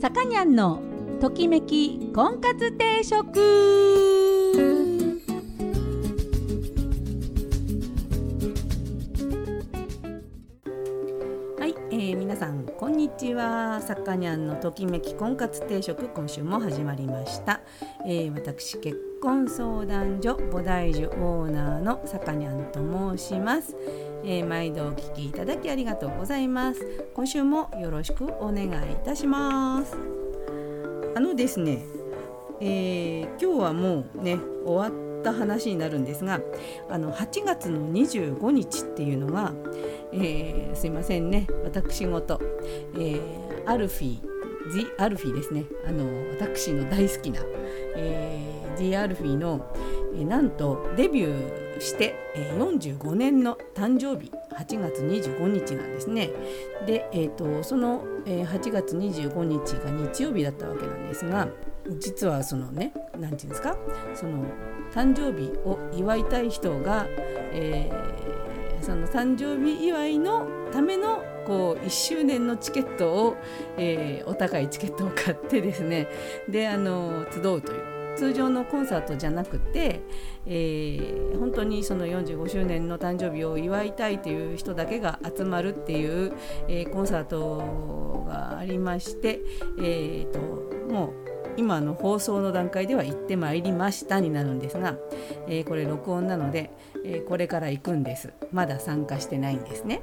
さかにゃんのときめき婚活定食。はい、えー、皆さんこんにちは。さかにゃんのときめき婚活定食今週も始まりました、えー、私結婚相談所菩提樹オーナーのさかにゃんと申します。えー、毎度お聞きいただきありがとうございます。今週もよろしくお願いいたします。あのですね、えー、今日はもうね終わった話になるんですがあの8月の25日っていうのが、えー、すいませんね私事、えー、アルフィー The アルフィですねあの私の大好きな、えー、The アルフィの、えー、なんとデビューして、えー、45年の誕生日8月25日なんですね。で、えーと、その、えー、8月25日が日曜日だったわけなんですが実はそのね何て言うんですかその誕生日を祝いたい人が、えー、その誕生日祝いのためのこう1周年のチケットを、えー、お高いチケットを買ってですねであの集うという通常のコンサートじゃなくて、えー、本当にその45周年の誕生日を祝いたいという人だけが集まるっていう、えー、コンサートがありまして、えーと、もう今の放送の段階では行ってまいりましたになるんですが、えー、これ録音なので、え、これから行くんですまだ参加してないんですね。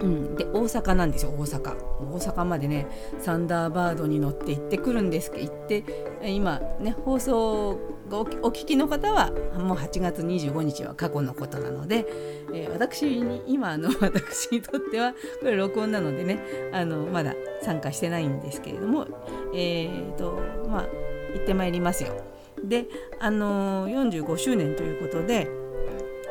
うん、で大阪なんですよ大阪大阪までねサンダーバードに乗って行ってくるんですけど行って今ね放送がお聞きの方はもう8月25日は過去のことなので、えー、私に今の 私にとってはこれ録音なのでねあのまだ参加してないんですけれどもえーとまあ行ってまいりますよ。であの45周年ということで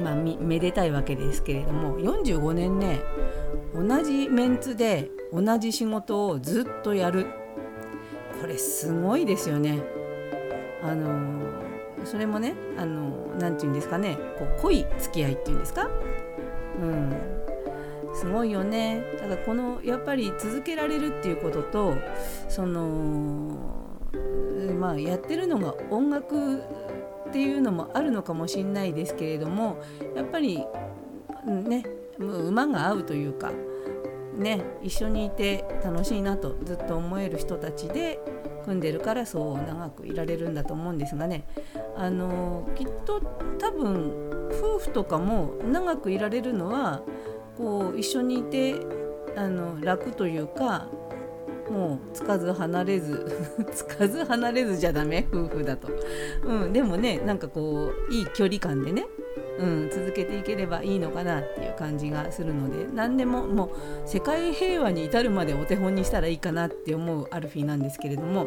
まあ、めでたいわけですけれども45年ね同じメンツで同じ仕事をずっとやる。これすごいですよね。あのそれもねあのなんて言うんですかね。こう濃い付き合いっていうんですか、うん、すごいよね。ただこのやっぱり続けられるっていうこととそのまあやってるのが音楽っていうのもあるのかもしれないですけれどもやっぱりねもう馬が合うというかね一緒にいて楽しいなとずっと思える人たちで組んでるからそう長くいられるんだと思うんですがね。あのきっと多分夫婦とかも長くいられるのはこう一緒にいてあの楽というかもうつかず離れず つかず離れずじゃダメ夫婦だと、うん、でもねなんかこういい距離感でね、うん、続けていければいいのかなっていう感じがするので何でももう世界平和に至るまでお手本にしたらいいかなって思うアルフィーなんですけれども、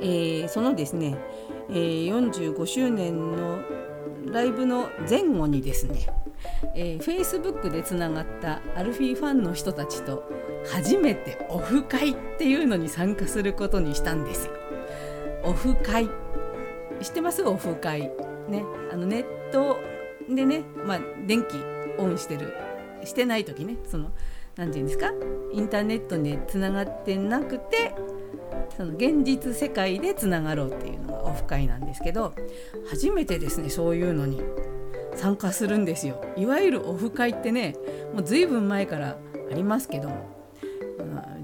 えー、そのですね、えー、45周年のライブの前後にですねえー、Facebook でつながったアルフィーファンの人たちと初めてオフ会っていうのに参加することにしたんですよ。オフ会。知ってます？オフ会。ね。あのネットでね、まあ、電気オンしてる。してない時ねその何て言うんですか？インターネットでつながってなくてその現実世界でつながろうっていうのがオフ会なんですけど初めてですねそういうのに。参加するんですよ。いわゆるオフ会ってねもう随分前からありますけども、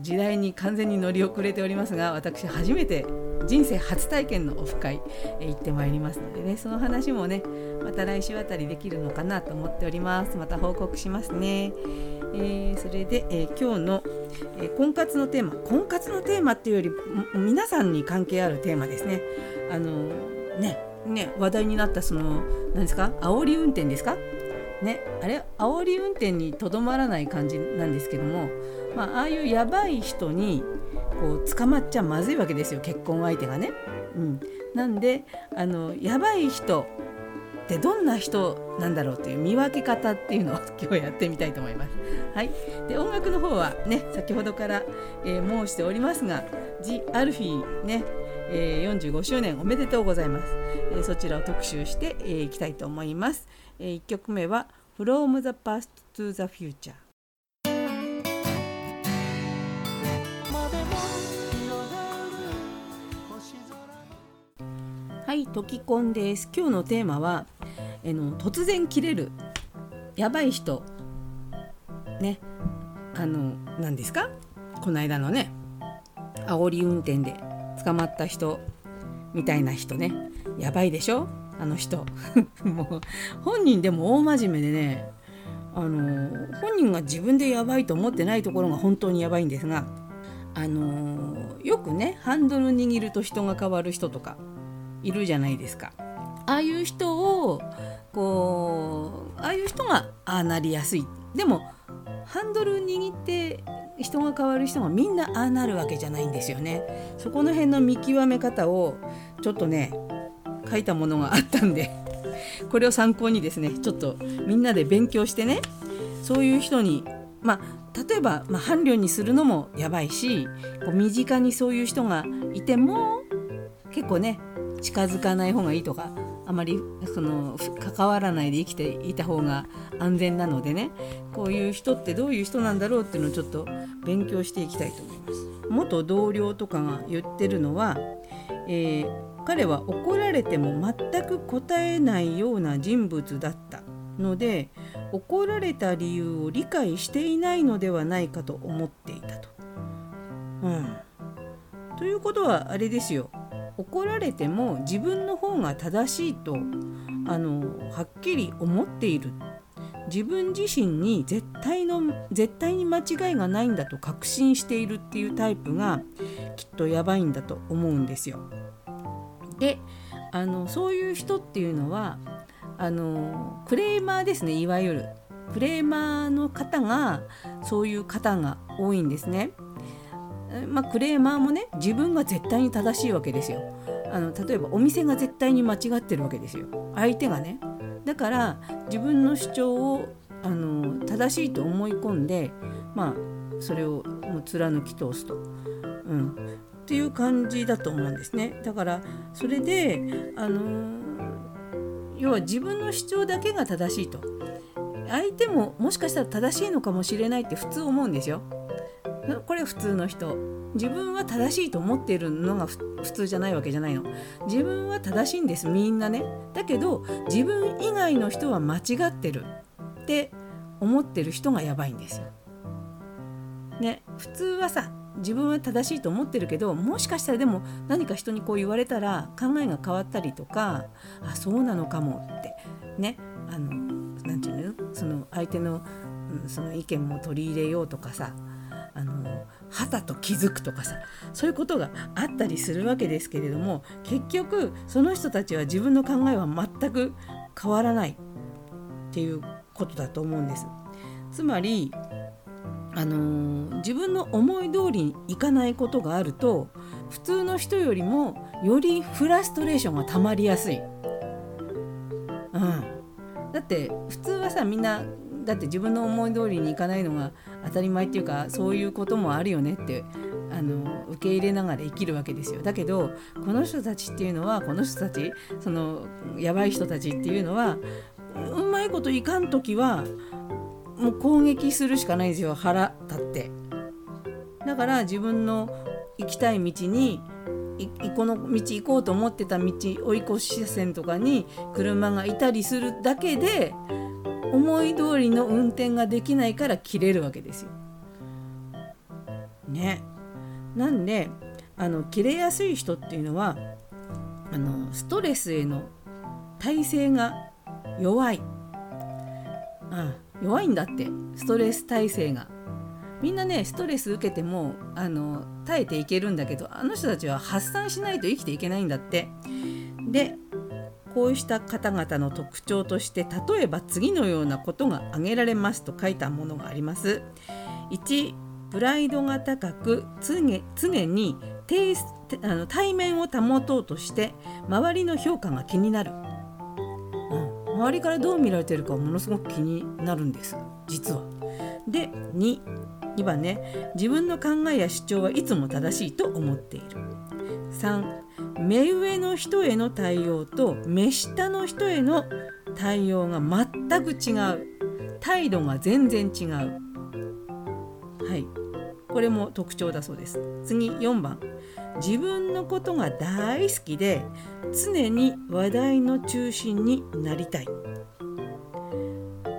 時代に完全に乗り遅れておりますが私初めて人生初体験のオフ会へ行ってまいりますのでねその話もねまた来週あたりできるのかなと思っております。また報告しますね、えー、それで、えー、今日の、えー、婚活のテーマ婚活のテーマっていうより皆さんに関係あるテーマですね。あのねね話題になったその何ですか？煽り運転ですか？ねあれ煽り運転にとどまらない感じなんですけども、まあ、ああいうやばい人にこう捕まっちゃまずいわけですよ結婚相手がね。うん、なんであのやばい人ってどんな人なんだろうという見分け方っていうのを 今日やってみたいと思います。はい、で音楽の方はね先ほどから、えー、申しておりますが「ジ・アルフィーね」えー、45周年おめでとうございます、えー、そちらを特集して、えー、いきたいと思います、えー、1曲目は From the Past to the Future はい時コンです。今日のテーマは、え、の突然切れるやばい人。ね。あの何ですか？この間のね煽り運転で。捕まった人みたいな人ね。やばいでしょ？あの人。もう本人でも大真面目でね。あの本人が自分でやばいと思ってないところが本当にやばいんですがあのよくねハンドル握ると人が変わる人とかいるじゃないですか。ああいう人をこうああいう人がああなりやすい。でもハンドル握って人が変わる人がみんなああなるわけじゃないんですよね。そこの辺の見極め方をちょっとね書いたものがあったんで これを参考にですねちょっとみんなで勉強してねそういう人にまあ例えば、まあ、伴侶にするのもやばいしこう身近にそういう人がいても結構ね近づかない方がいいとかあまりその関わらないで生きていた方が安全なのでねこういう人ってどういう人なんだろうっていうのをちょっと勉強していきたいと思います。元同僚とかが言ってるのは、えー、彼は怒られても全く答えないような人物だったので怒られた理由を理解していないのではないかと思っていたと。うん、ということはあれですよ怒られても自分の方が正しいとあのはっきり思っている自分自身に絶対の絶対に間違いがないんだと確信しているっていうタイプがきっとやばいんだと思うんですよ。であのそういう人っていうのはあのクレーマーですねいわゆるクレーマーの方がそういう方が多いんですね。まあ、クレーマーもね自分が絶対に正しいわけですよ。あの例えばお店が絶対に間違ってるわけですよ。相手がね。だから自分の主張をあの正しいと思い込んでまあそれをもう貫き通すと、うん、っていう感じだと思うんですね。だからそれであの要は自分の主張だけが正しいと。相手ももしかしたら正しいのかもしれないって普通思うんですよ。これ普通の人。自分は正しいと思っているのが普通じゃないわけじゃないの。自分は正しいんです。みんなね。だけど自分以外の人は間違ってる。って思ってる人がやばいんですよ。ね。普通はさ自分は正しいと思ってるけどもしかしたらでも何か人にこう言われたら考えが変わったりとかあそうなのかも。って。ね。あの何て言うの？その相手のその意見も取り入れようとかさ。あの肌と気づくとかさそういうことがあったりするわけですけれども結局その人たちは自分の考えは全く変わらないっていうことだと思うんです。つまりあの自分の思い通りにいかないことがあると普通の人よりもよりフラストレーションが溜まりやすい。うん、だって普通はさみんなだって自分の思い通りにいかないのが当たり前っていうかそういうこともあるよねってあの受け入れながら生きるわけですよ。だけどこの人たちっていうのはこの人たちそのやばい人たちっていうのはうまいこといかん時はもう攻撃するしかないんですよ腹立って。だから自分の行きたい道にこの道行こうと思ってた道追い越し車線とかに車がいたりするだけで思い通りの運転ができないから切れるわけですよ。ね。なんであの切れやすい人っていうのはあのストレスへの耐性が弱い。あ弱いんだってストレス耐性が。みんなねストレス受けてもあの耐えていけるんだけどあの人たちは発散しないと生きていけないんだって。でこうした方々の特徴として例えば次のようなことが挙げられますと書いたものがあります。1プライドが高く常にあの対面を保とうとして周りの評価が気になる、うん、周りからどう見られてるかものすごく気になるんです実は。で2 2番ね自分の考えや主張はいつも正しいと思っている。3目上の人への対応と目下の人への対応が全く違う。態度が全然違う。はい。これも特徴だそうです。次4番。自分のことが大好きで常に話題の中心になりたい。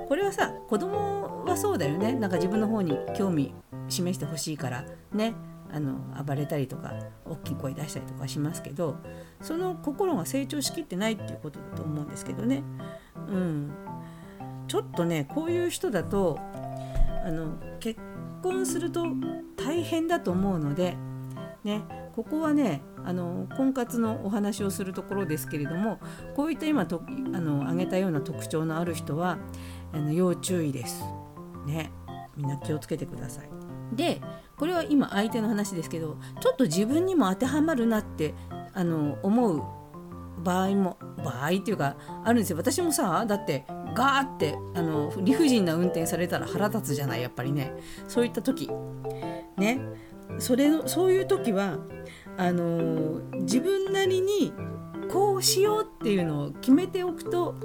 これはさ子供はそうだよね。なんか自分の方に興味示してほしいから。ね。あの暴れたりとか大きい声出したりとかしますけどその心が成長しきってないっていうことだと思うんですけどね、うん、ちょっとねこういう人だとあの結婚すると大変だと思うので、ね、ここはねあの婚活のお話をするところですけれどもこういった今とあの挙げたような特徴のある人はあの要注意です。ね、みんな気をつけてください。でこれは今相手の話ですけどちょっと自分にも当てはまるなってあの思う場合も場合っていうかあるんですよ。私もさだってガーってあの理不尽な運転されたら腹立つじゃないやっぱりね。そういった時。ね。それのそういう時はあの自分なりにこうしようっていうのを決めておくと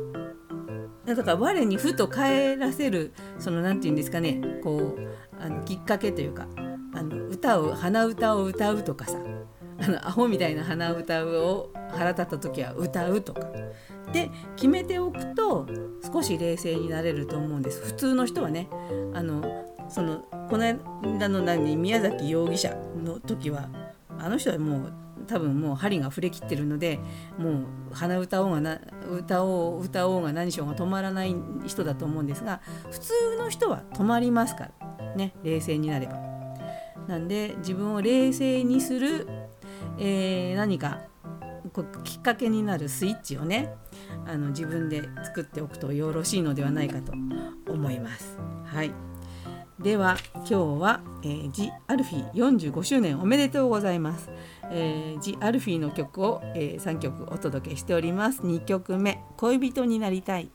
だから我にふと帰らせるその何て言うんですかねこうあのきっかけというかあの歌を鼻歌を歌うとかさあのアホみたいな鼻歌を腹立った時は歌うとか。で決めておくと少し冷静になれると思うんです。普通の人はねあのそのこの間の何宮崎容疑者の時はあの人はもう多分もう針が触れきってるのでもう鼻歌おうがな歌おう歌おうが何しようが止まらない人だと思うんですが普通の人は止まりますからね冷静になれば。なんで自分を冷静にする、えー、何かきっかけになるスイッチをねあの自分で作っておくとよろしいのではないかと思います。はいでは今日は、えー、ジ・アルフィー45周年おめでとうございます。えー、ジ・アルフィーの曲を、えー、3曲お届けしております。2曲目「恋人になりたい」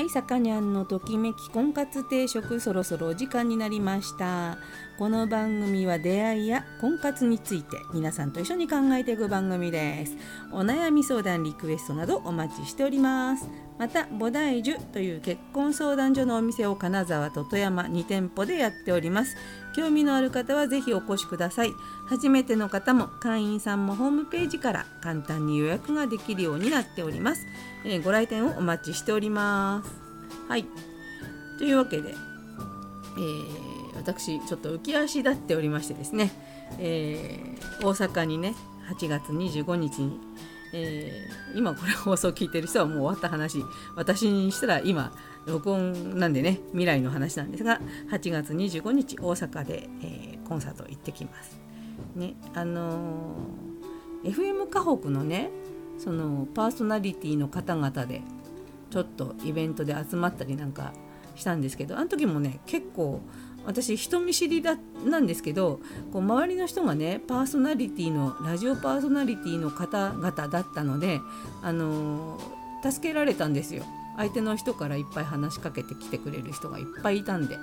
はい、さかにゃんのときめき婚活定食そろそろお時間になりましたこの番組は出会いや婚活について皆さんと一緒に考えていく番組です。お悩み相談リクエストなどお待ちしております。また菩提樹という結婚相談所のお店を金沢と富山2店舗でやっております。興味のある方はぜひお越しください。初めての方も会員さんもホームページから簡単に予約ができるようになっております、えー、ご来店をお待ちしております。はい。というわけで、えー、私ちょっと浮き足立っておりましてですね、えー、大阪にね8月25日にえー、今これ放送聞いてる人はもう終わった話私にしたら今録音なんでね未来の話なんですが8月25日大阪で、えー、コンサート行ってきます。ねあのー、FM 河北のねそのパーソナリティの方々でちょっとイベントで集まったりなんかしたんですけどあの時もね結構私人見知りだなんですけどこう周りの人がねパーソナリティのラジオパーソナリティの方々だったので、あのー、助けられたんですよ。相手の人からいっぱい話しかけてきてくれる人がいっぱいいたんで。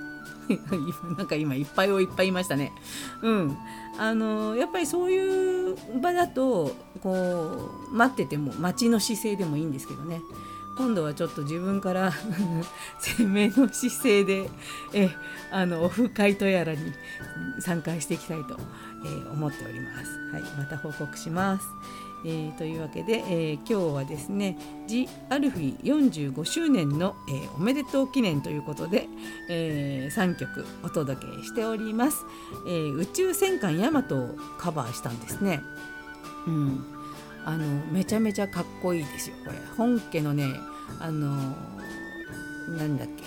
なんか今いっぱいをいっぱいいましたね。うん、あのー、やっぱりそういう場だとこう待ってても待ちの姿勢でもいいんですけどね。今度はちょっと自分から 鮮明の姿勢でえあのオフ会とやらに参加していきたいと、えー、思っております。はい、また報告します。えー、というわけで、えー、今日はですね「ジ・アルフィ45周年の、えー、おめでとう記念」ということで、え3曲お届けしております、え宇宙戦艦ヤマトをカバーしたんですね。うんあのめちゃめちゃかっこいいですよこれ。本家のねあのなんだっけ。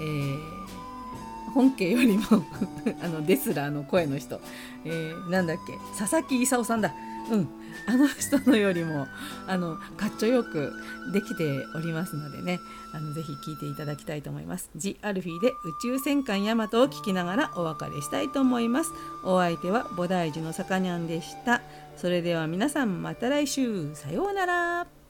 えー、本家よりも あのデスラーの声の人、えー、なんだっけ。佐々木勲さんだ。うん。あの人のよりもあのかっちょよくできておりますのでね。あのぜひ聴いていただきたいと思います。ジ・アルフィーで宇宙戦艦ヤマトを聴きながらお別れしたいと思います。お相手は菩提樹のさかにゃんでした。それでは皆さんまた来週さようなら。